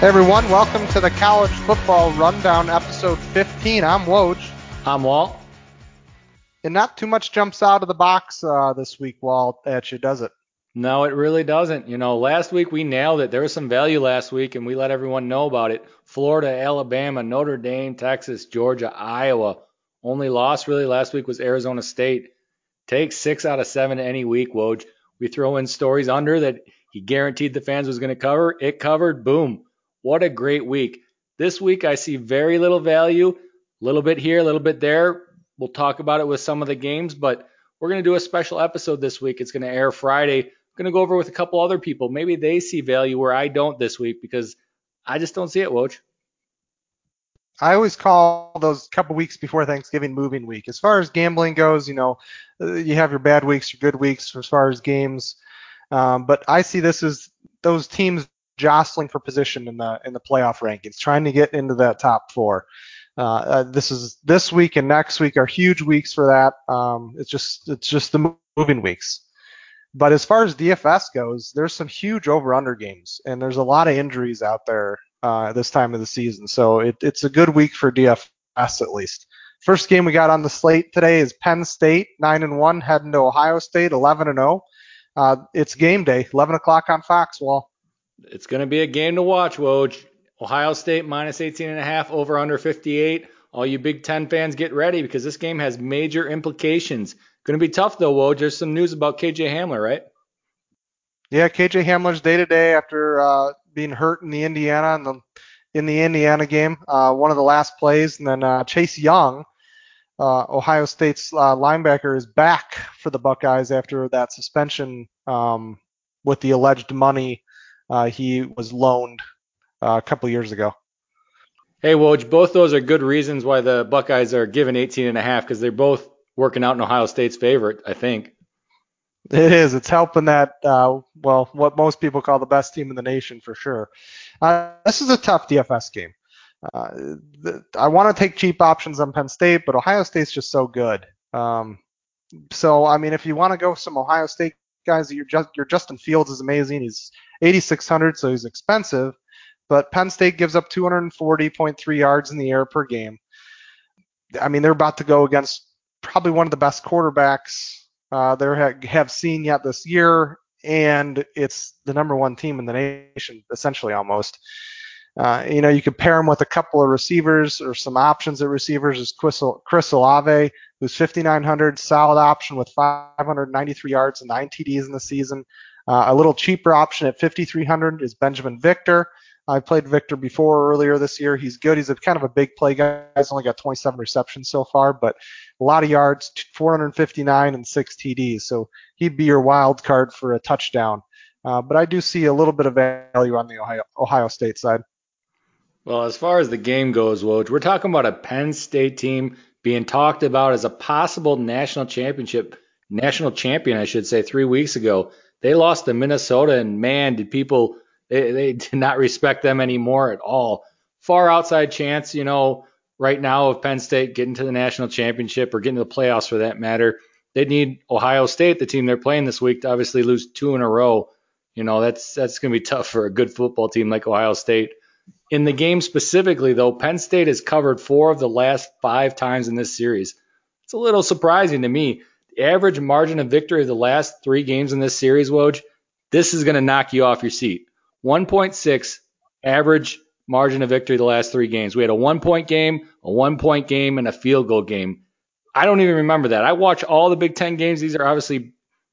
Hey everyone, welcome to the College Football Rundown, episode 15. I'm Woj. I'm Wahl. And not too much jumps out of the box uh, this week, Wahl, at you, does it? No, it really doesn't. You know, last week we nailed it. There was some value last week, and we let everyone know about it. Florida, Alabama, Notre Dame, Texas, Georgia, Iowa. Only loss really last week was Arizona State. Take six out of seven any week, Woj. We throw in stories under that he guaranteed the fans was going to cover. It covered. Boom. What a great week. This week I see very little value, a little bit here, a little bit there. We'll talk about it with some of the games, but we're going to do a special episode this week. It's going to air Friday. I'm going to go over with a couple other people. Maybe they see value where I don't this week because I just don't see it, Woj. I always call those couple weeks before Thanksgiving moving week. As far as gambling goes, you know, uh, you have your bad weeks, your good weeks as far as games. Um, but I see this as those teams jostling for position in the in the playoff rankings, trying to get into that top four. Uh, uh, this is this week and next week are huge weeks for that. Um, it's just it's just the moving weeks. But as far as DFS goes, there's some huge over/under games, and there's a lot of injuries out there uh, this time of the season. So it, it's a good week for DFS at least. First game we got on the slate today is Penn State, nine and one, heading to Ohio State, 11 and 0. Uh, it's game day, 11 o'clock on Fox. It's going to be a game to watch, Woj. Ohio State minus 18 and a half, over under 58. All you Big Ten fans get ready because this game has major implications. Going to be tough though, Woj. There's some news about KJ Hamler, right? Yeah, KJ Hamler's day to day after uh, being hurt in the Indiana in the in the Indiana game, uh, one of the last plays, and then uh, Chase Young, uh, Ohio State's uh, linebacker, is back for the Buckeyes after that suspension um, with the alleged money he was loaned uh, a couple years ago. Hey, Woj, both those are good reasons why the Buckeyes are given 18 and a half because they're both working out in Ohio State's favor, I think. It is. It's helping that, uh, well, what most people call the best team in the nation for sure. Uh, this is a tough DFS game. Uh, the, I want to take cheap options on Penn State, but Ohio State's just so good. Um, so, I mean, if you want to go some Ohio State guys, your, your Justin Fields is amazing. He's 8,600, so he's expensive. But Penn State gives up 240.3 yards in the air per game. I mean, they're about to go against probably one of the best quarterbacks uh, they have seen yet this year, and it's the number one team in the nation, essentially almost. Uh, you know, you could pair him with a couple of receivers or some options at receivers. Is Chris, Olave, who's 5,900, solid option with 593 yards and nine TDs in the season. Uh, a little cheaper option at 5,300 is Binjimen Victor. I played Victor before earlier this year. He's good. He's a kind of a big play guy. He's only got 27 receptions so far, but a lot of yards, 459 and six TDs. So he'd be your wild card for a touchdown. Uh, but I do see a little bit of value on the Ohio, Ohio State side. Well, as far as the game goes, Woj, we're talking about a Penn State team being talked about as a possible national championship, national champion, I should say, three weeks ago. They lost to Minnesota, and man, did people they, they did not respect them anymore at all. Far outside chance, you know, right now of Penn State getting to the national championship or getting to the playoffs for that matter. They need Ohio State, the team they're playing this week, to obviously lose two in a row. You know, that's that's going to be tough for a good football team like Ohio State. In the game specifically, though, Penn State has covered four of the last five times in this series. It's a little surprising to me. The average margin of victory of the last three games in this series, Woj, this is going to knock you off your seat. 1.6 average margin of victory the last three games. We had a one point game, a one point game, and a field goal game. I don't even remember that. I watch all the Big Ten games. These are obviously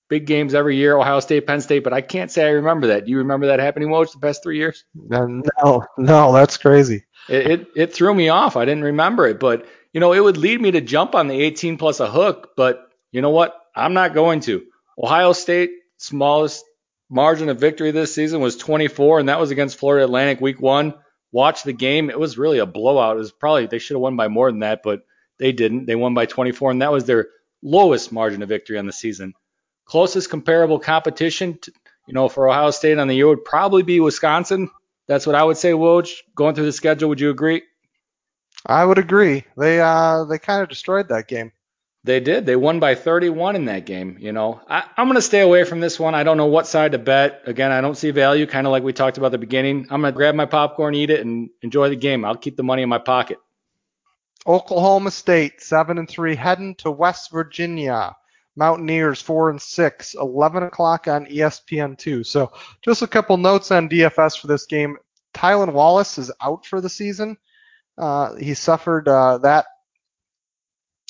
big games every year, Ohio State, Penn State, but I can't say I remember that. Do you remember that happening, Woj, the past three years? Uh, no, no, that's crazy. It, it, it threw me off. I didn't remember it, but you know, it would lead me to jump on the 18 plus a hook, but you know what? I'm not going to. Ohio State, smallest margin of victory this season was 24, and that was against Florida Atlantic week one. Watch the game. It was really a blowout. It was probably, they should have won by more than that, but they didn't. They won by 24, and that was their lowest margin of victory on the season. Closest comparable competition, to, you know, for Ohio State on the year would probably be Wisconsin. That's what I would say, Woj. Going through the schedule, would you agree? I would agree. They uh they kind of destroyed that game. They did. They won by 31 in that game. You know, I, am going to stay away from this one. I don't know what side to bet. Again, I don't see value, kind of like we talked about at the beginning. I'm going to grab my popcorn, eat it, and enjoy the game. I'll keep the money in my pocket. Oklahoma State, seven and three, heading to West Virginia. Mountaineers, four and six, 11 o'clock on ESPN two. So just a couple notes on DFS for this game. Tylan Wallace is out for the season. Uh, he suffered uh, that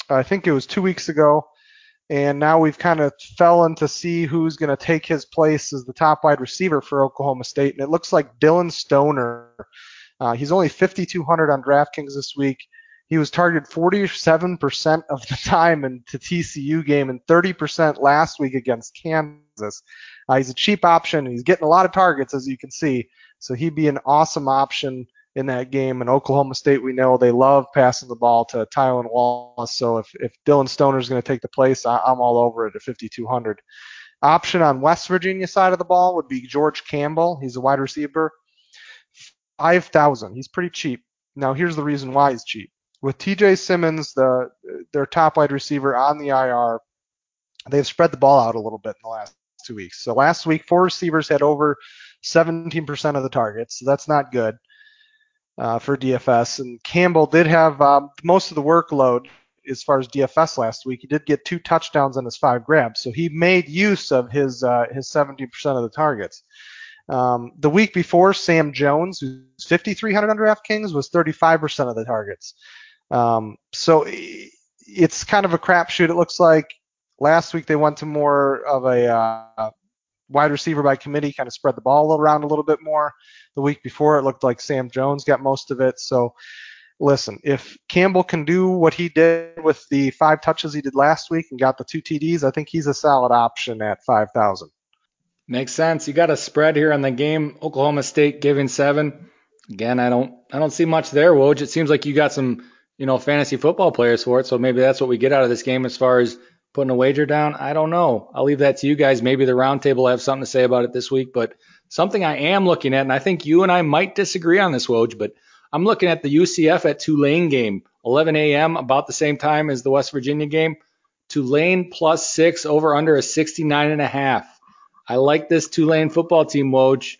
I think it was two weeks ago, and now we've kind of fell to see who's going to take his place as the top wide receiver for Oklahoma State, and it looks like Dillon Stoner. Uh, he's only 5,200 on DraftKings this week. He was targeted 47% of the time in the TCU game and 30% last week against Kansas. Uh, he's a cheap option. He's getting a lot of targets, as you can see. So he'd be an awesome option in that game. And Oklahoma State, we know they love passing the ball to Tylan Wallace. So if, if Dillon Stoner is going to take the place, I, I'm all over it at 5,200. Option on West Virginia side of the ball would be George Campbell. He's a wide receiver. 5,000. He's pretty cheap. Now here's the reason why he's cheap. With TJ Simmons, the their top wide receiver on the IR, they've spread the ball out a little bit in the last two weeks. So last week, four receivers had over 17% of the targets. So that's not good uh, for DFS. And Campbell did have um, most of the workload as far as DFS last week. He did get two touchdowns on his five grabs, so he made use of his uh, his 70% of the targets. Um, the week before, Sam Jones, who's 5,300 on DraftKings, was 35% of the targets. Um, so it's kind of a crapshoot. It looks like last week they went to more of a uh, wide receiver by committee, kind of spread the ball around a little bit more. The week before, it looked like Sam Jones got most of it. So, listen, if Campbell can do what he did with the five touches he did last week and got the two TDs, I think he's a solid option at 5,000. Makes sense. You got a spread here on the game. Oklahoma State giving seven. Again, I don't, I don't see much there, Woj. It seems like you got some, you know, fantasy football players for it. So maybe that's what we get out of this game as far as putting a wager down? I don't know. I'll leave that to you guys. Maybe the roundtable have something to say about it this week, but something I am looking at, and I think you and I might disagree on this, Woj, but I'm looking at the UCF at Tulane game, 11 a.m., about the same time as the West Virginia game. Tulane plus six over under a 69 and a half. I like this Tulane football team, Woj.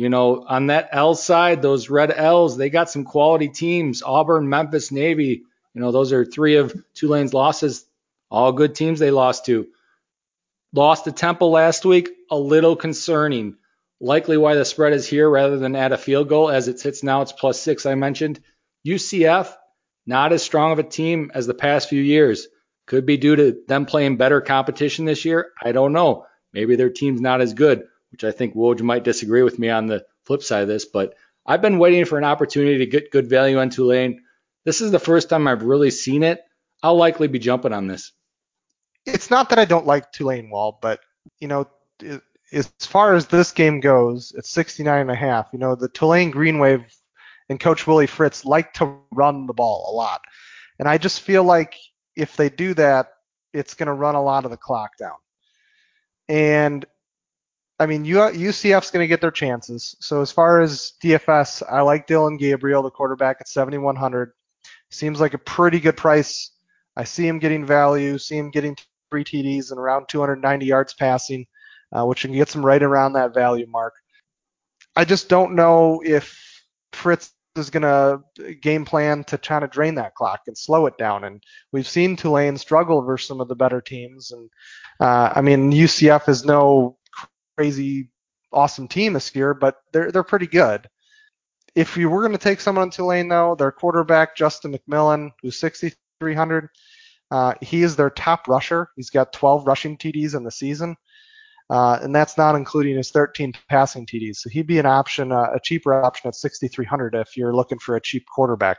You know, on that L side, those red L's, they got some quality teams. Auburn, Memphis, Navy. You know, those are three of Tulane's losses all good teams they lost to. Lost to Temple last week, a little concerning. Likely why the spread is here rather than at a field goal as it sits now. It's plus six, I mentioned. UCF, not as strong of a team as the past few years. Could be due to them playing better competition this year. I don't know. Maybe their team's not as good, which I think Woj might disagree with me on the flip side of this. But I've been waiting for an opportunity to get good value on Tulane. This is the first time I've really seen it. I'll likely be jumping on this it's not that I don't like Tulane Wahl, but you know, it, as far as this game goes, it's 69 and a half. You know, the Tulane Green Wave and Coach Willie Fritz like to run the ball a lot, and I just feel like if they do that, it's going to run a lot of the clock down. And I mean, UCF's going to get their chances. So as far as DFS, I like Dillon Gabriel, the quarterback at 7,100. Seems like a pretty good price. I see him getting value, see him getting three TDs and around 290 yards passing, uh, which can get him right around that value mark. I just don't know if Fritz is going to game plan to try to drain that clock and slow it down. And we've seen Tulane struggle versus some of the better teams. And uh, I mean, UCF is no crazy awesome team this year, but they're they're pretty good. If you were going to take someone on Tulane though, their quarterback Justin McMillan, who's 6,300, uh, he is their top rusher. He's got 12 rushing TDs in the season, uh, and that's not including his 13 passing TDs. So he'd be an option, uh, a cheaper option at 6,300 if you're looking for a cheap quarterback.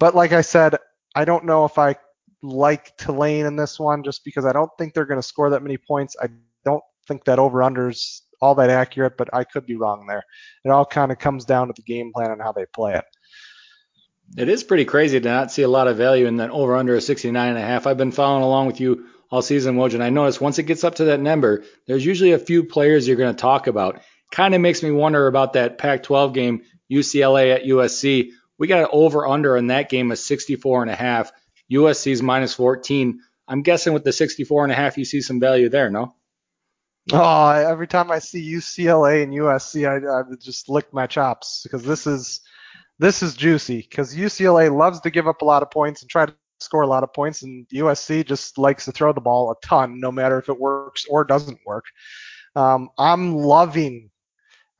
But like I said, I don't know if I like Tulane in this one just because I don't think they're going to score that many points. I think that over unders all that accurate, but I could be wrong there. It all kind of comes down to the game plan and how they play it. It is pretty crazy to not see a lot of value in that over under a 69 and a half. I've been following along with you all season, Woj, and I noticed once it gets up to that number, there's usually a few players you're going to talk about. Kind of makes me wonder about that Pac-12 game, UCLA at USC. We got an over under in that game of 64 and a half. USC's minus 14. I'm guessing with the 64 and a half, you see some value there, no? Oh, every time I see UCLA and USC, I, I just lick my chops because this is this is juicy because UCLA loves to give up a lot of points and try to score a lot of points, and USC just likes to throw the ball a ton, no matter if it works or doesn't work. Um, I'm loving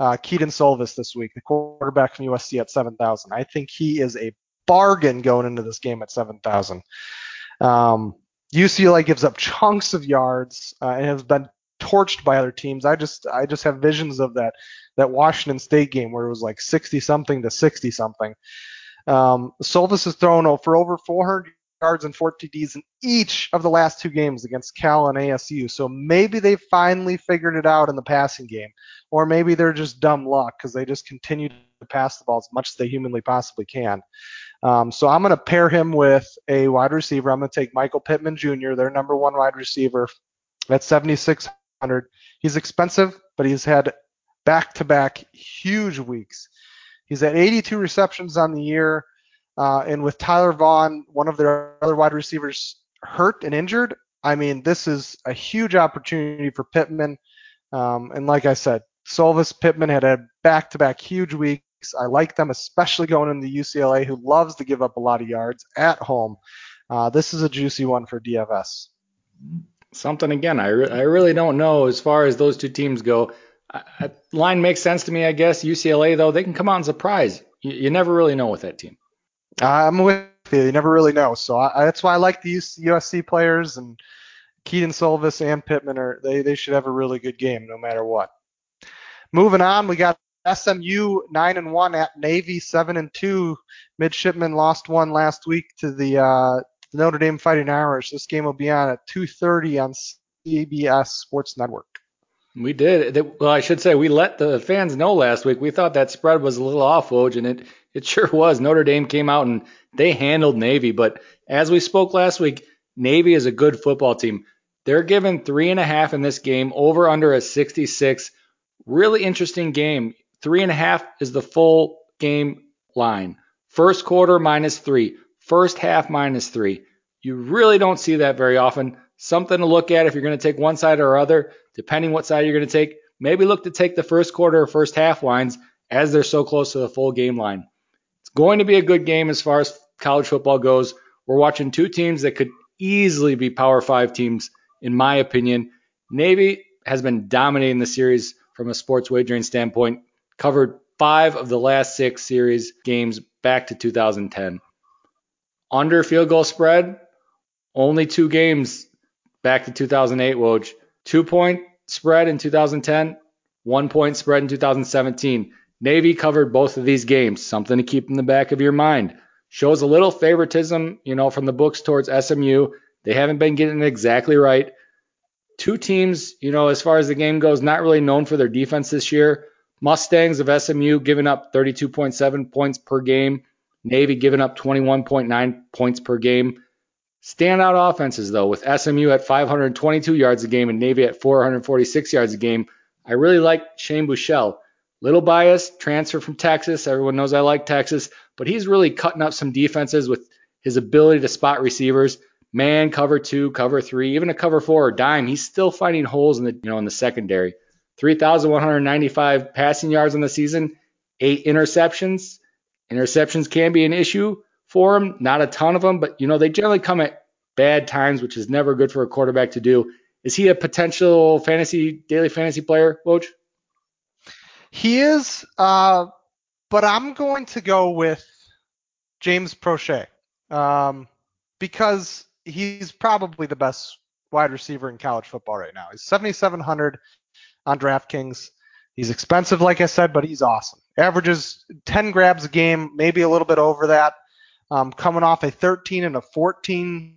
uh, Kedon Slovis this week, the quarterback from USC at 7,000. I think he is a bargain going into this game at 7,000. Um, UCLA gives up chunks of yards uh, and has been torched by other teams. I just I just have visions of that that Washington State game where it was like 60 something to 60 something. Um, Slovis has thrown for over 400 yards and 4 TDs in each of the last two games against Cal and ASU. So maybe they finally figured it out in the passing game, or maybe they're just dumb luck because they just continue to pass the ball as much as they humanly possibly can. Um, so I'm going to pair him with a wide receiver. I'm going to take Michael Pittman Jr., their number one wide receiver, at 7,600. He's expensive, but he's had back-to-back huge weeks. He's at 82 receptions on the year. Uh, and with Tyler Vaughn, one of their other wide receivers, hurt and injured, I mean, this is a huge opportunity for Pittman. Um, and like I said, Slovis Pittman had a back-to-back huge weeks. I like them, especially going into UCLA, who loves to give up a lot of yards at home. Uh, this is a juicy one for DFS. Something again, I, re- I really don't know as far as those two teams go. I, I, line makes sense to me, I guess. UCLA though, they can come out and surprise. You, you never really know with that team. I'm with you. You never really know. So I, that's why I like the USC players and Kedon Slovis and Pittman are they they should have a really good game no matter what. Moving on, we got SMU nine and one at Navy seven and two. Midshipmen lost one last week to the uh, Notre Dame Fighting Irish. This game will be on at 2:30 on CBS Sports Network. We did. Well, I should say we let the fans know last week. We thought that spread was a little off, Woj, and it it sure was. Notre Dame came out and they handled Navy. But as we spoke last week, Navy is a good football team. They're given three and a half in this game, over under a 66. Really interesting game. Three and a half is the full game line. First quarter minus three, first half minus three. You really don't see that very often. Something to look at if you're going to take one side or other, depending what side you're going to take. Maybe look to take the first quarter or first half lines as they're so close to the full game line. It's going to be a good game as far as college football goes. We're watching two teams that could easily be Power Five teams, in my opinion. Navy has been dominating the series from a sports wagering standpoint, covered five of the last six series games back to 2010. Under field goal spread, only two games back to 2008, Woj. Two point spread in 2010, one point spread in 2017. Navy covered both of these games, something to keep in the back of your mind. Shows a little favoritism, you know, from the books towards SMU. They haven't been getting it exactly right. Two teams, you know, as far as the game goes, not really known for their defense this year. Mustangs of SMU giving up 32.7 points per game. Navy giving up 21.9 points per game. Standout offenses, though, with SMU at 522 yards a game and Navy at 446 yards a game. I really like Shane Buechele. Little biased, transfer from Texas. Everyone knows I like Texas, but he's really cutting up some defenses with his ability to spot receivers. Man, cover two, cover three, even a cover four or dime. He's still finding holes in the you know in the secondary. 3,195 passing yards on the season, eight interceptions. Interceptions can be an issue for him. Not a ton of them, but you know they generally come at bad times, which is never good for a quarterback to do. Is he a potential fantasy daily fantasy player, Woj? He is, uh, but I'm going to go with James Proche um, because he's probably the best wide receiver in college football right now. He's 7,700 on DraftKings. He's expensive, like I said, but he's awesome. Averages 10 grabs a game, maybe a little bit over that. Um, coming off a 13 and a 14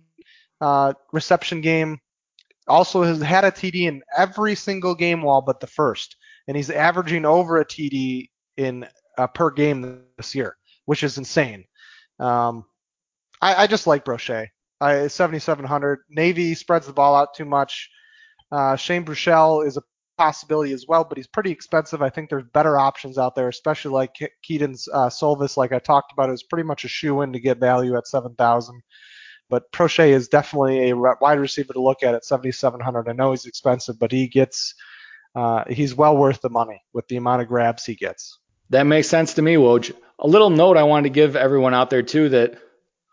uh, reception game. Also has had a TD in every single game Wahl but the first and he's averaging over a TD in uh, per game this year, which is insane. Um, I, I, just like Proche. I 7700. Navy spreads the ball out too much. Uh, Shane Buechele is a possibility as well, but he's pretty expensive. I think there's better options out there, especially like Kedon's uh, Slovis, like I talked about, is pretty much a shoe in to get value at 7,000. but Proche is definitely a wide receiver to look at at 7,700. I know he's expensive, but he gets uh, he's well worth the money with the amount of grabs he gets. That makes sense to me, Woj. A little note I wanted to give everyone out there too that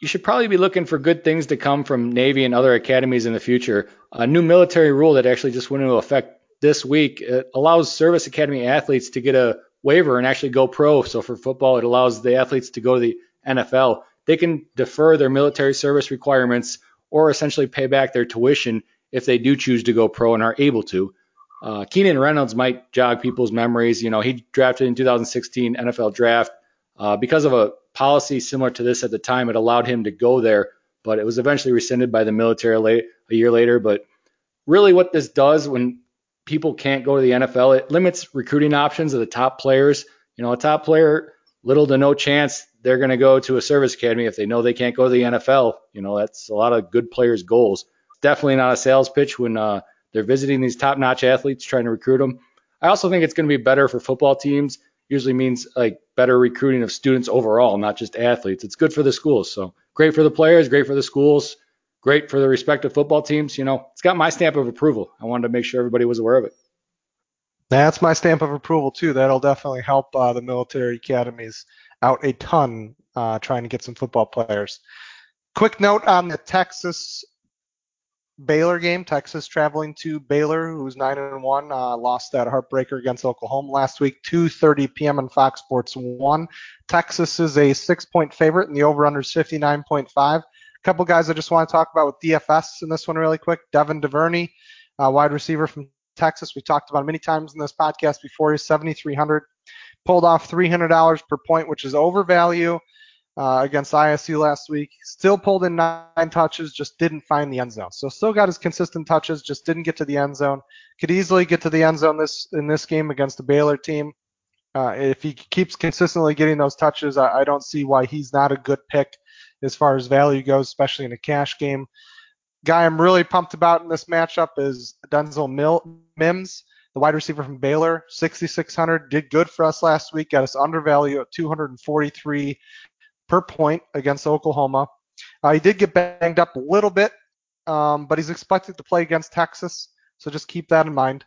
you should probably be looking for good things to come from Navy and other academies in the future. A new military rule that actually just went into effect this week it allows service academy athletes to get a waiver and actually go pro. So for football, it allows the athletes to go to the NFL. They can defer their military service requirements or essentially pay back their tuition if they do choose to go pro and are able to. Uh, Keenan Reynolds might jog people's memories. You know, he drafted in 2016 NFL draft. Uh, because of a policy similar to this at the time, it allowed him to go there, but it was eventually rescinded by the military late, a year later. But really, what this does when people can't go to the NFL, it limits recruiting options of the top players. You know, a top player, little to no chance they're going to go to a service academy if they know they can't go to the NFL. You know, that's a lot of good players' goals. Definitely not a sales pitch when uh, they're visiting these top-notch athletes trying to recruit them. I also think it's going to be better for football teams. Usually means like better recruiting of students overall, not just athletes. It's good for the schools. So great for the players, great for the schools, great for the respective football teams. You know, it's got my stamp of approval. I wanted to make sure everybody was aware of it. That's my stamp of approval too. That'll definitely help uh, the military academies out a ton uh, trying to get some football players. Quick note on the Texas Baylor game. Texas traveling to Baylor, who's nine and one, uh, lost that heartbreaker against Oklahoma last week, 2:30 p.m. on Fox Sports One. Texas is a six-point favorite, and the over/under is 59.5. A couple guys I just want to talk about with DFS in this one really quick. Devin Duvernay, uh, wide receiver from Texas. We talked about many times in this podcast before. He's 7,300. Pulled off $300 per point, which is overvalue uh, against ISU last week. Still pulled in nine touches, just didn't find the end zone. So still got his consistent touches, just didn't get to the end zone. Could easily get to the end zone this in this game against the Baylor team. Uh, if he keeps consistently getting those touches, I, I, don't see why he's not a good pick as far as value goes, especially in a cash game. Guy I'm really pumped about in this matchup is Denzel Mil- Mims, the wide receiver from Baylor, 6,600. Did good for us last week, got us undervalue at 243 per point against Oklahoma. Uh, he did get banged up a little bit, um, but he's expected to play against Texas, so just keep that in mind.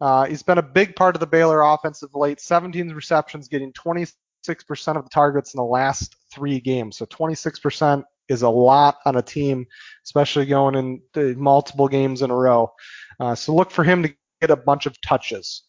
Uh, he's been a big part of the Baylor offense of late. 17 receptions, getting 26% of the targets in the last three games. So 26% is a lot on a team, especially going in multiple games in a row. Uh, so look for him to get a bunch of touches.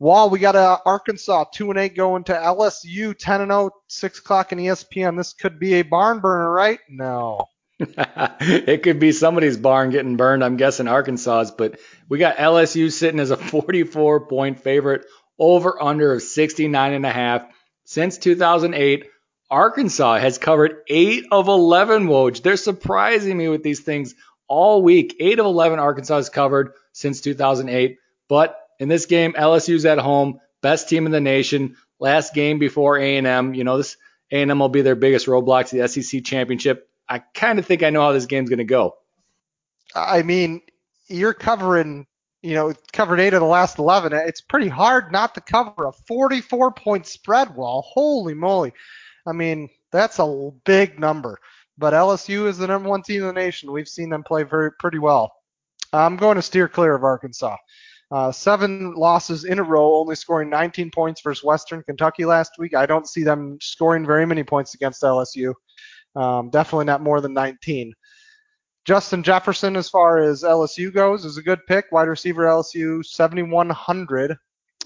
Wahl, we got uh, Arkansas 2 and 8 going to LSU 10 and 0, 6 o'clock in ESPN. This could be a barn burner, right? No. it could be somebody's barn getting burned. I'm guessing Arkansas's, but we got LSU sitting as a 44 point favorite over under of 69 and a half since 2008. Arkansas has covered 8 of 11 Woj. They're surprising me with these things all week. 8 of 11 Arkansas has covered since 2008, but in this game, LSU's at home, best team in the nation. Last game before A&M, you know this A&M will be their biggest roadblock to the SEC championship. I kind of think I know how this game's going to go. I mean, you're covering, you know, covered eight of the last 11. It's pretty hard not to cover a 44 point spread Wahl. Holy moly. I mean, that's a big number. But LSU is the number one team in the nation. We've seen them play very pretty well. I'm going to steer clear of Arkansas. Uh, seven losses in a row, only scoring 19 points versus Western Kentucky last week. I don't see them scoring very many points against LSU. Um, definitely not more than 19. Justin Jefferson, as far as LSU goes, is a good pick. Wide receiver LSU, 7,100.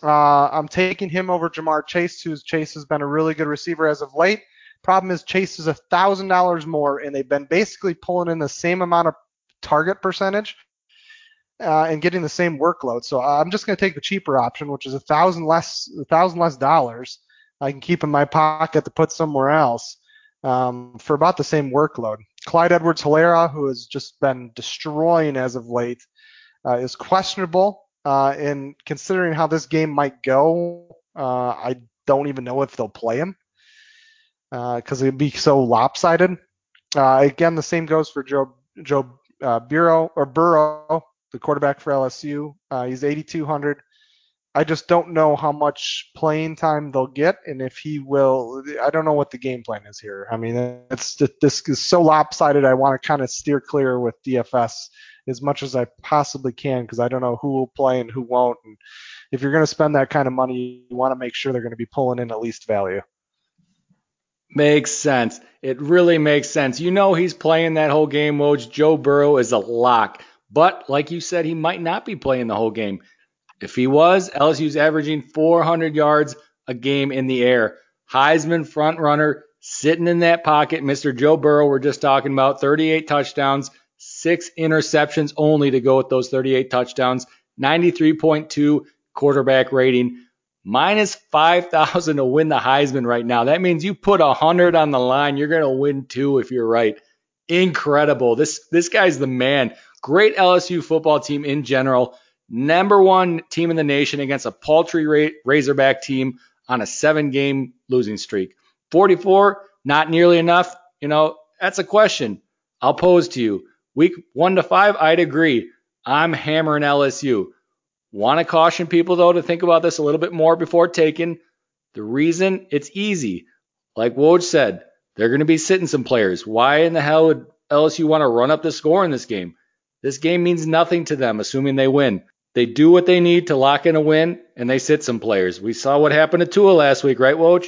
Uh, I'm taking him over Ja'Marr Chase, who's Chase has been a really good receiver as of late. Problem is Chase is thousand dollars more, and they've been basically pulling in the same amount of target percentage uh, and getting the same workload. So I'm just going to take the cheaper option, which is a thousand less, a thousand less dollars. I can keep in my pocket to put somewhere else um, for about the same workload. Clyde Edwards-Helaire, who has just been destroying as of late, uh, is questionable. Uh, and considering how this game might go, uh, I don't even know if they'll play him because uh, it'd be so lopsided. Uh, again, the same goes for Joe Joe Bureau or Burrow the quarterback for LSU. He's 8,200. I just don't know how much playing time they'll get, and if he will. I don't know what the game plan is here. I mean, it's this is so lopsided. I want to kind of steer clear with DFS as much as I possibly can because I don't know who will play and who won't. And if you're going to spend that kind of money, you want to make sure they're going to be pulling in at least value. Makes sense. It really makes sense. You know he's playing that whole game, Woj. Joe Burrow is a lock. But like you said, he might not be playing the whole game. If he was, LSU's averaging 400 yards a game in the air. Heisman front runner sitting in that pocket. Mr. Joe Burrow, we're just talking about 38 touchdowns, six interceptions only to go with those 38 touchdowns, 93.2 quarterback rating minus 5,000 to win the Heisman right now. That means you put 100 on the line, you're going to win two if you're right. Incredible. This this guy's the man. Great LSU football team in general. Number one team in the nation against a paltry Razorback team on a seven game losing streak. 44, not nearly enough. You know, that's a question I'll pose to you. Week one to five, I'd agree. I'm hammering LSU. Want to caution people, though, to think about this a little bit more before taking. The reason it's easy, like Woj said, they're going to be sitting some players. Why in the hell would LSU want to run up the score in this game? This game means nothing to them, assuming they win. They do what they need to lock in a win, and they sit some players. We saw what happened to Tua last week, right, Woj?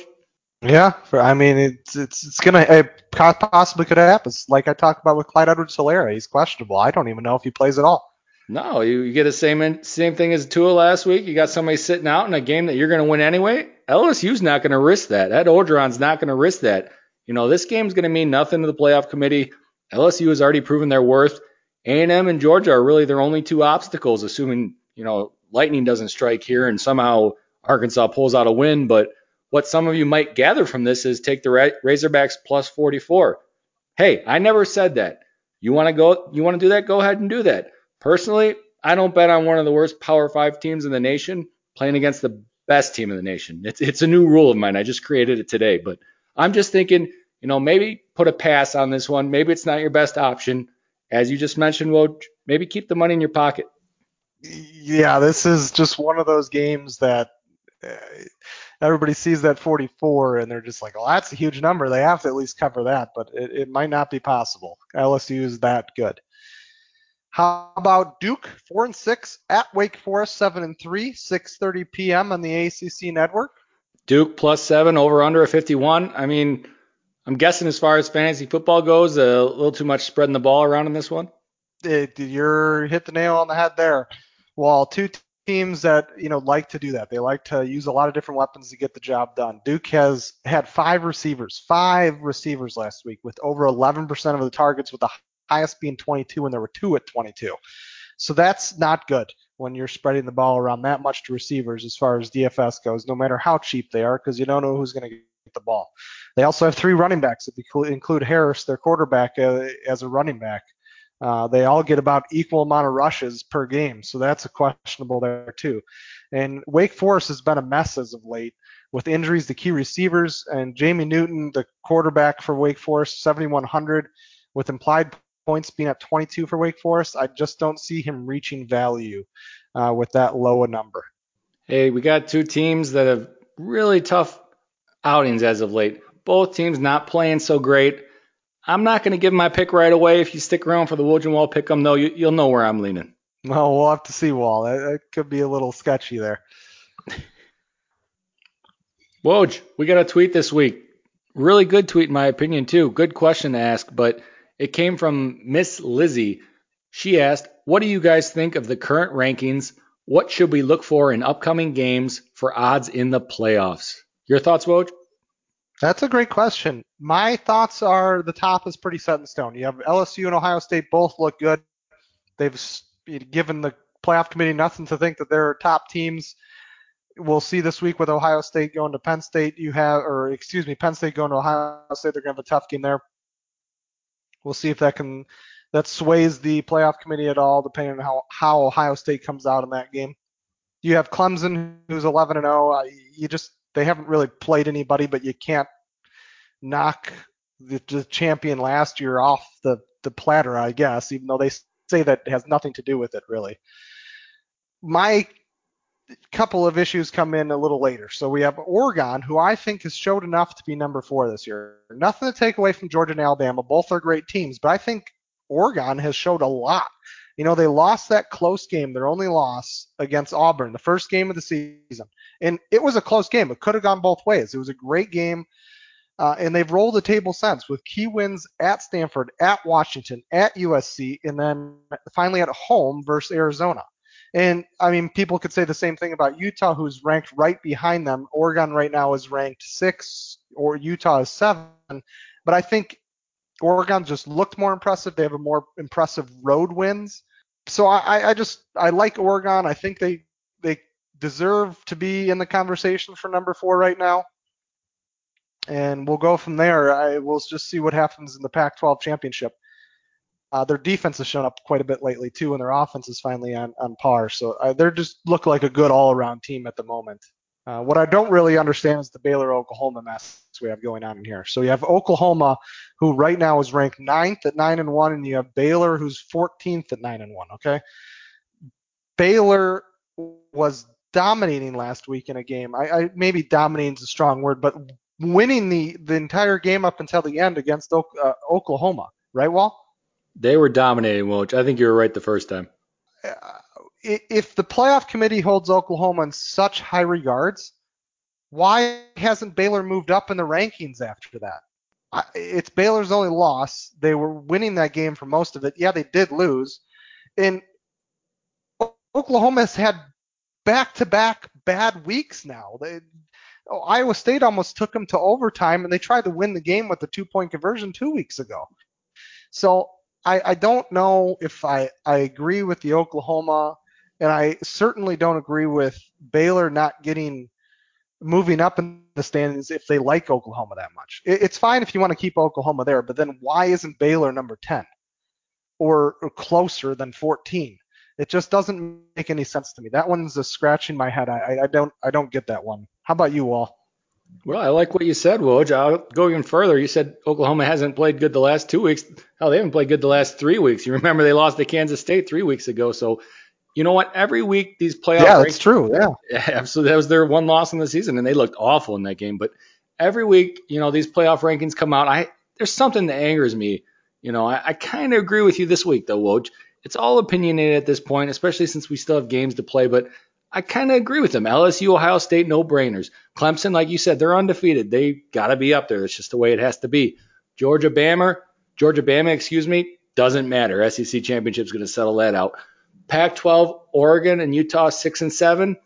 Yeah, for, I mean, it's it's it's gonna it possibly could happen. It's like I talked about with Clyde Edwards-Helaire. He's questionable. I don't even know if he plays at all. No, you, you get the same same thing as Tua last week. You got somebody sitting out in a game that you're going to win anyway. LSU's not going to risk that. Ed Orgeron's not going to risk that. You know, this game's going to mean nothing to the playoff committee. LSU has already proven their worth. A&M and Georgia are really their only two obstacles, assuming you know lightning doesn't strike here and somehow Arkansas pulls out a win. But what some of you might gather from this is take the Razorbacks plus 44. Hey, I never said that. You want to go? You want to do that? Go ahead and do that. Personally, I don't bet on one of the worst Power Five teams in the nation playing against the best team in the nation. It's it's a new rule of mine. I just created it today, but I'm just thinking, you know, maybe put a pass on this one. Maybe it's not your best option, as you just mentioned. Well, maybe keep the money in your pocket. Yeah, this is just one of those games that uh, everybody sees that 44 and they're just like, well, that's a huge number. They have to at least cover that, but it, it might not be possible. LSU is that good. How about Duke, four and six at Wake Forest, seven and three, 6:30 p.m. on the ACC network. Duke plus seven over under a 51. I mean, I'm guessing as far as fantasy football goes, a little too much spreading the ball around in this one. You're hit the nail on the head there. Well, two teams that you know like to do that. They like to use a lot of different weapons to get the job done. Duke has had five receivers, five receivers last week with over 11% of the targets with the highest being 22, and there were two at 22. So that's not good when you're spreading the ball around that much to receivers as far as DFS goes, no matter how cheap they are, because you don't know who's going to get the ball. They also have three running backs that include Harris, their quarterback, uh, as a running back. Uh, they all get about equal amount of rushes per game, so that's a questionable there too. And Wake Forest has been a mess as of late with injuries to key receivers and Jamie Newton, the quarterback for Wake Forest, 7,100 with implied points being at 22 for Wake Forest, I just don't see him reaching value uh, with that low a number. Hey, we got two teams that have really tough outings as of late. Both teams not playing so great. I'm not going to give my pick right away. If you stick around for the Woj and Wahl pick 'em, though, you, will know where I'm leaning. Well, we'll have to see, Wahl. That, that could be a little sketchy there. Woj, we got a tweet this week. Really good tweet, in my opinion, too. Good question to ask, but – it came from Miss Lizzie. She asked, What do you guys think of the current rankings? What should we look for in upcoming games for odds in the playoffs? Your thoughts, Woj? That's a great question. My thoughts are the top is pretty set in stone. You have LSU and Ohio State both look good. They've given the playoff committee nothing to think that they're top teams. We'll see this week with Ohio State going to Penn State. You have, or excuse me, Penn State going to Ohio State. They're going to have a tough game there. We'll see if that can that sways the playoff committee at all, depending on how, how Ohio State comes out in that game. You have Clemson, who's 11 and 0. Uh, you just they haven't really played anybody, but you can't knock the, the champion last year off the the platter, I guess, even though they say that has nothing to do with it really. My couple of issues come in a little later. So we have Oregon, who I think has showed enough to be number four this year. Nothing to take away from Georgia and Alabama. Both are great teams, but I think Oregon has showed a lot. You know, they lost that close game, their only loss against Auburn, the first game of the season. And it was a close game. It could have gone both ways. It was a great game. Uh, and they've rolled the table since with key wins at Stanford, at Washington, at USC, and then finally at home versus Arizona. And I mean, people could say the same thing about Utah, who's ranked right behind them. Oregon right now is ranked six, or Utah is seven. But I think Oregon just looked more impressive. They have a more impressive road wins. So I, I just I like Oregon. I think they they deserve to be in the conversation for number four right now. And we'll go from there. I will just see what happens in the Pac-12 championship. Uh, their defense has shown up quite a bit lately too, and their offense is finally on, on par. So uh, they just look like a good all-around team at the moment. Uh, what I don't really understand is the Baylor Oklahoma mess we have going on in here. So you have Oklahoma, who right now is ranked ninth at nine and one, and you have Baylor, who's 14th at nine and one. Okay, Baylor was dominating last week in a game. I, I maybe dominating is a strong word, but winning the the entire game up until the end against o, uh, Oklahoma, right, Wahl? They were dominating, Woj. I think you were right the first time. If the playoff committee holds Oklahoma in such high regards, why hasn't Baylor moved up in the rankings after that? It's Baylor's only loss. They were winning that game for most of it. Yeah, they did lose. And Oklahoma has had back-to-back bad weeks now. They, oh, Iowa State almost took them to overtime, and they tried to win the game with the two-point conversion two weeks ago. So I, I don't know if I, I agree with the Oklahoma and I certainly don't agree with Baylor not getting moving up in the standings if they like Oklahoma that much. It, it's fine if you want to keep Oklahoma there, but then why isn't Baylor number 10 or, or closer than 14? It just doesn't make any sense to me. That one's a scratching my head. I, I don't I don't get that one. How about you all? Well, I like what you said, Woj. I'll go even further. You said Oklahoma hasn't played good the last two weeks. Hell, they haven't played good the last three weeks. You remember they lost to Kansas State three weeks ago. So you know what? Every week these playoffs. Yeah, that's true. Yeah. Absolutely. That was their one loss in the season, and they looked awful in that game. But every week, you know, these playoff rankings come out. I there's something that angers me. You know, I, I kind of agree with you this week though, Woj. It's all opinionated at this point, especially since we still have games to play. But I kind of agree with them. LSU, Ohio State, no brainers. Clemson, like you said, they're undefeated. They got to be up there. That's just the way it has to be. Georgia, Bama, Georgia, Bama, excuse me, doesn't matter. SEC championship's going to settle that out. Pac-12, Oregon and Utah six and seven.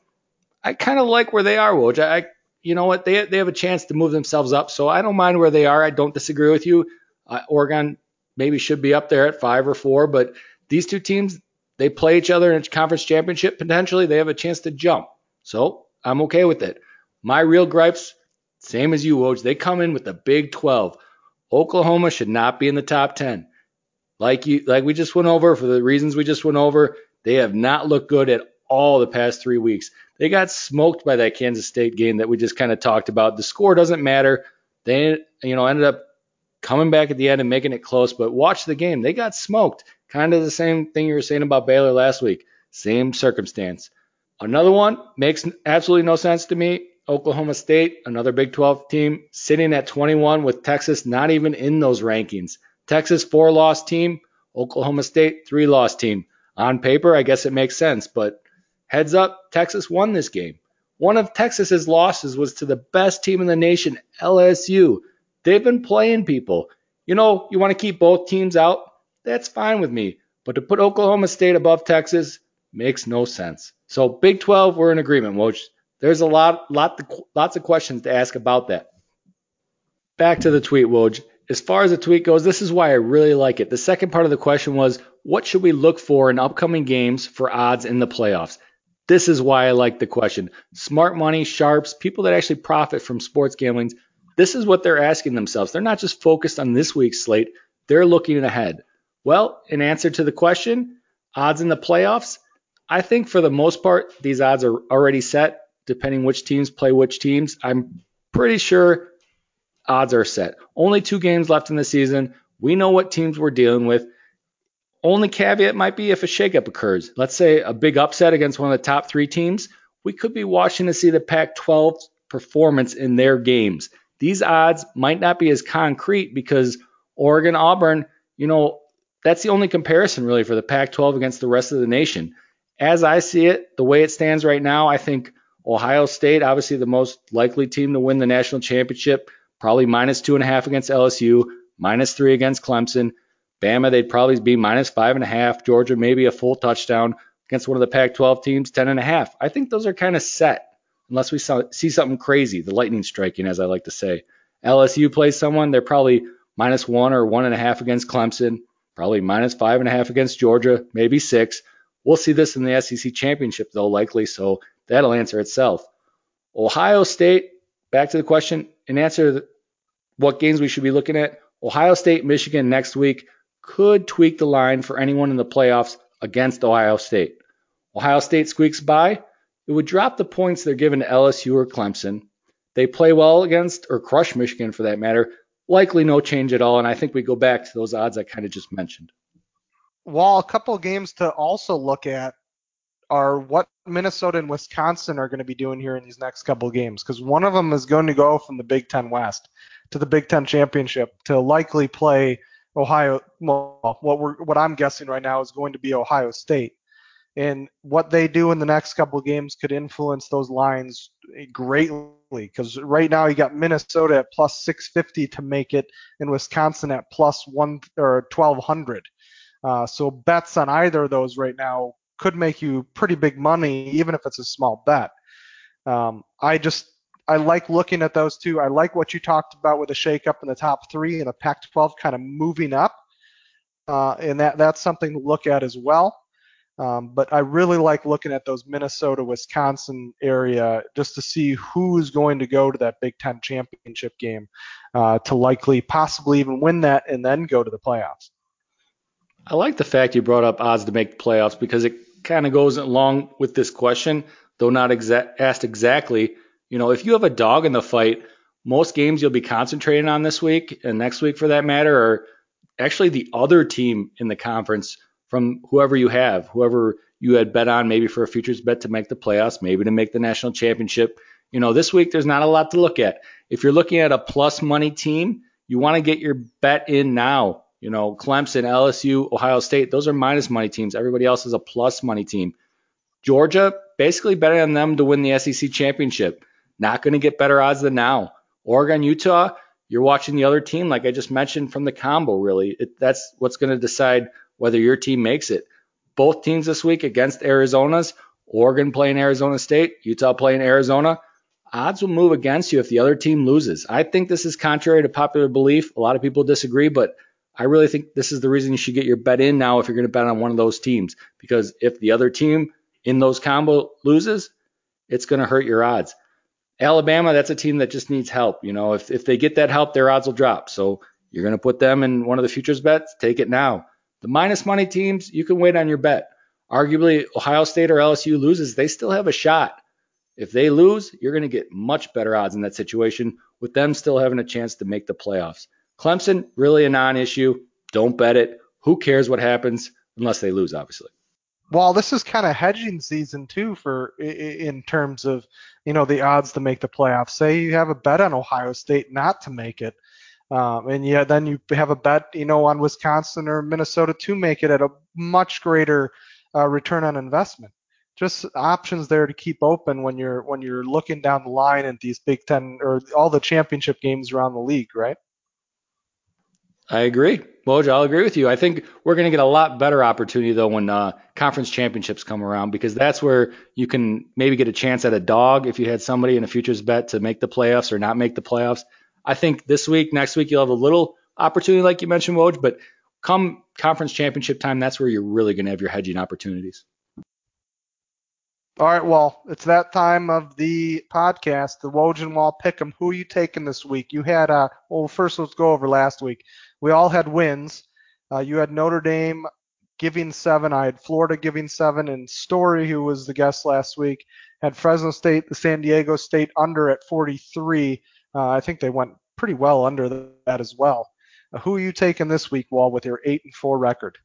I kind of like where they are, Woj. I, you know what? They they have a chance to move themselves up, so I don't mind where they are. I don't disagree with you. Uh, Oregon maybe should be up there at five or four, but these two teams they play each other in a conference championship potentially. They have a chance to jump, so I'm okay with it. My real gripes, same as you, Woj. They come in with the Big 12. Oklahoma should not be in the top 10. Like you, like we just went over for the reasons we just went over. They have not looked good at all the past three weeks. They got smoked by that Kansas State game that we just kind of talked about. The score doesn't matter. They, you know, ended up coming back at the end and making it close. But watch the game. They got smoked. Kind of the same thing you were saying about Baylor last week. Same circumstance. Another one makes absolutely no sense to me. Oklahoma State, another Big 12 team, sitting at 21 with Texas not even in those rankings. Texas, four loss team. Oklahoma State, three loss team. On paper, I guess it makes sense, but heads up, Texas won this game. One of Texas's losses was to the best team in the nation, LSU. They've been playing people. You know, you want to keep both teams out? That's fine with me. But to put Oklahoma State above Texas makes no sense. So Big 12, we're in agreement, Woj. There's a lot, lot, lots of questions to ask about that. Back to the tweet, Woj. As far as the tweet goes, this is why I really like it. The second part of the question was, what should we look for in upcoming games for odds in the playoffs? This is why I like the question. Smart money, sharps, people that actually profit from sports gambling, this is what they're asking themselves. They're not just focused on this week's slate, they're looking ahead. Well, in answer to the question, odds in the playoffs, I think for the most part, these odds are already set, depending which teams play which teams. I'm pretty sure odds are set. Only two games left in the season. We know what teams we're dealing with. Only caveat might be if a shakeup occurs. Let's say a big upset against one of the top three teams. we could be watching to see the Pac 12 performance in their games. These odds might not be as concrete because Oregon, Auburn, you know, that's the only comparison really for the Pac 12 against the rest of the nation. As I see it, the way it stands right now, I think Ohio State, obviously the most likely team to win the national championship, probably minus two and a half against LSU, minus three against Clemson. Bama, they'd probably be minus five and a half. Georgia, maybe a full touchdown against one of the Pac 12 teams, ten and a half. I think those are kind of set unless we saw, see something crazy, the lightning striking, as I like to say. LSU plays someone, they're probably minus one or one and a half against Clemson, probably minus five and a half against Georgia, maybe six. We'll see this in the SEC championship, though, likely, so that'll answer itself. Ohio State, back to the question, and answer what games we should be looking at, Ohio State, Michigan next week could tweak the line for anyone in the playoffs against Ohio State. Ohio State squeaks by, it would drop the points they're given to LSU or Clemson. They play well against or crush Michigan for that matter. Likely no change at all, and I think we go back to those odds I kind of just mentioned. Well, a couple games to also look at are what Minnesota and Wisconsin are going to be doing here in these next couple of games because one of them is going to go from the Big Ten West to the Big Ten Championship to likely play Ohio. Well, what we're what I'm guessing right now is going to be Ohio State, and what they do in the next couple of games could influence those lines greatly because right now you got Minnesota at plus 650 to make it, and Wisconsin at plus one or 1200. Uh, so bets on either of those right now could make you pretty big money, even if it's a small bet. Um, I just I like looking at those two. I like what you talked about with the shakeup in the top three and the Pac-12 kind of moving up, uh, and that that's something to look at as well. Um, but I really like looking at those Minnesota, Wisconsin area just to see who's going to go to that Big Ten championship game uh, to likely possibly even win that and then go to the playoffs. I like the fact you brought up odds to make the playoffs because it kind of goes along with this question, though not exa- asked exactly. You know, if you have a dog in the fight, most games you'll be concentrating on this week and next week for that matter are actually the other team in the conference from whoever you have, whoever you had bet on maybe for a futures bet to make the playoffs, maybe to make the national championship. You know, this week there's not a lot to look at. If you're looking at a plus money team, you want to get your bet in now. You know, Clemson, LSU, Ohio State, those are minus money teams. Everybody else is a plus money team. Georgia, basically betting on them to win the SEC championship. Not going to get better odds than now. Oregon, Utah, you're watching the other team, like I just mentioned from the combo, really. It, that's what's going to decide whether your team makes it. Both teams this week against Arizona's, Oregon playing Arizona State, Utah playing Arizona. Odds will move against you if the other team loses. I think this is contrary to popular belief. A lot of people disagree, but I really think this is the reason you should get your bet in now if you're going to bet on one of those teams. Because if the other team in those combo loses, it's going to hurt your odds. Alabama, that's a team that just needs help. You know, if, if they get that help, their odds will drop. So you're going to put them in one of the futures bets, take it now. The minus money teams, you can wait on your bet. Arguably, Ohio State or LSU loses, they still have a shot. If they lose, you're going to get much better odds in that situation with them still having a chance to make the playoffs. Clemson, really a non issue. Don't bet it. Who cares what happens unless they lose, obviously. Well, this is kind of hedging season too for in terms of you know the odds to make the playoffs. Say you have a bet on Ohio State not to make it, um, and yeah, then you have a bet, you know, on Wisconsin or Minnesota to make it at a much greater uh, return on investment. Just options there to keep open when you're when you're looking down the line at these Big Ten or all the championship games around the league, right? I agree. Woj, I'll agree with you. I think we're going to get a lot better opportunity though when uh, conference championships come around because that's where you can maybe get a chance at a dog if you had somebody in a futures bet to make the playoffs or not make the playoffs. I think this week, next week, you'll have a little opportunity, like you mentioned, Woj, but come conference championship time, that's where you're really going to have your hedging opportunities. All right, well, it's that time of the podcast, the Woj and Wahl Pick'em. Who are you taking this week? You had, uh, well, first let's go over last week. We all had wins. Uh, you had Notre Dame giving seven. I had Florida giving seven, and Story, who was the guest last week, had Fresno State, the San Diego State under at 43. Uh, I think they went pretty well under that as well. Uh, who are you taking this week, Wahl, with your eight and four record?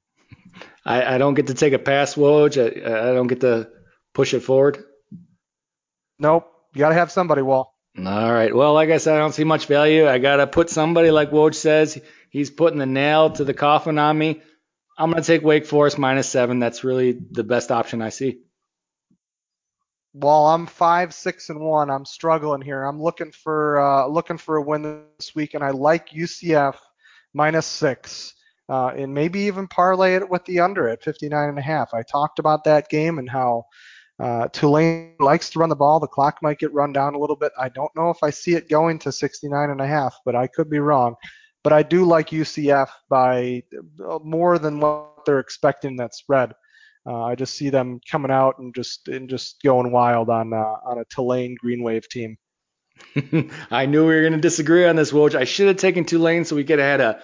I, I don't get to take a pass, Woj. I, I don't get to push it forward. Nope. You got to have somebody, Wahl. All right. Well, like I said, I don't see much value. I got to put somebody like Woj says. He's putting the nail to the coffin on me. I'm going to take Wake Forest minus seven. That's really the best option I see. Well, I'm five, six, and one. I'm struggling here. I'm looking for uh, looking for a win this week, and I like UCF minus six, uh, and maybe even parlay it with the under at 59 and a half. I talked about that game and how uh, Tulane likes to run the ball. The clock might get run down a little bit. I don't know if I see it going to 69 and a half, but I could be wrong. But I do like UCF by uh, more than what they're expecting that spread. Uh, I just see them coming out and just and just going wild on uh, on a Tulane Green Wave team. I knew we were going to disagree on this, Woj. I should have taken Tulane so we could have had a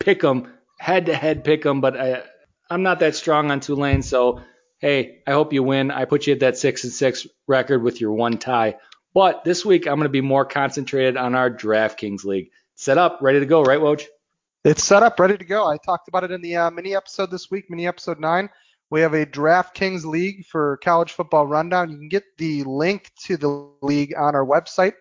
pick 'em, head to head pick 'em, but I, I'm not that strong on Tulane. So hey, I hope you win. I put you at that six and six record with your one tie. But this week I'm going to be more concentrated on our DraftKings league. Set up, ready to go, right, Woj? It's set up, ready to go. I talked about it in the uh, mini episode this week, mini episode nine. We have a DraftKings League for college football rundown. You can get the link to the league on our website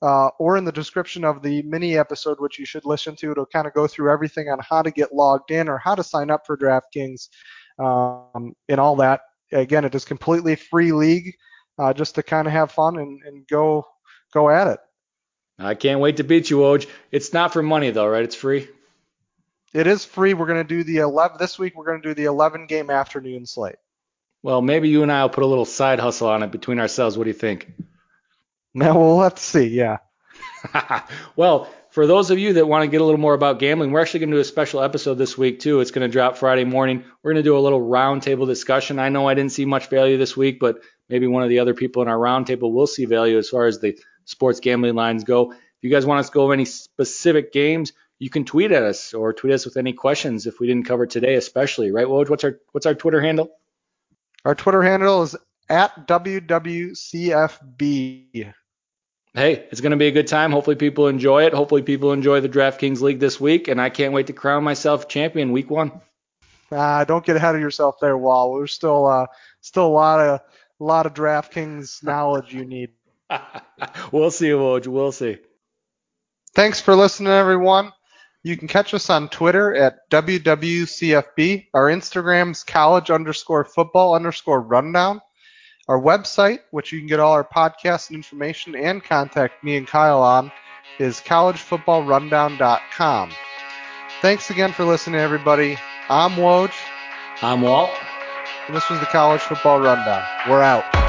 uh, or in the description of the mini episode, which you should listen to. It'll kind of go through everything on how to get logged in or how to sign up for DraftKings um, and all that. Again, it is completely free league, uh, just to kind of have fun and, and go go at it. I can't wait to beat you, Oj. It's not for money though, right? It's free. It is free. We're going to do the 11 this week. We're going to do the 11 game afternoon slate. Well, maybe you and I will put a little side hustle on it between ourselves. What do you think? Now we'll have to see. Yeah. well, for those of you that want to get a little more about gambling, we're actually going to do a special episode this week too. It's going to drop Friday morning. We're going to do a little roundtable discussion. I know I didn't see much value this week, but maybe one of the other people in our roundtable will see value as far as the sports gambling lines go. If you guys want us to go over any specific games, you can tweet at us or tweet us with any questions if we didn't cover today, especially, right? Woj, what's our what's our Twitter handle? Our Twitter handle is at WWCFB. Hey, it's going to be a good time. Hopefully, people enjoy it. Hopefully, people enjoy the DraftKings League this week, and I can't wait to crown myself champion week one. Uh, don't get ahead of yourself there, Wahl. There's still uh, still a lot of a lot of DraftKings knowledge you need. we'll see, Woj. We'll see. Thanks for listening, everyone. You can catch us on Twitter at WWCFB. Our Instagram's college underscore football underscore rundown. Our website, which you can get all our podcasts and information and contact me and Kyle on, is collegefootballrundown.com. Thanks again for listening, everybody. I'm Woj. I'm Walt. And this was the College Football Rundown. We're out.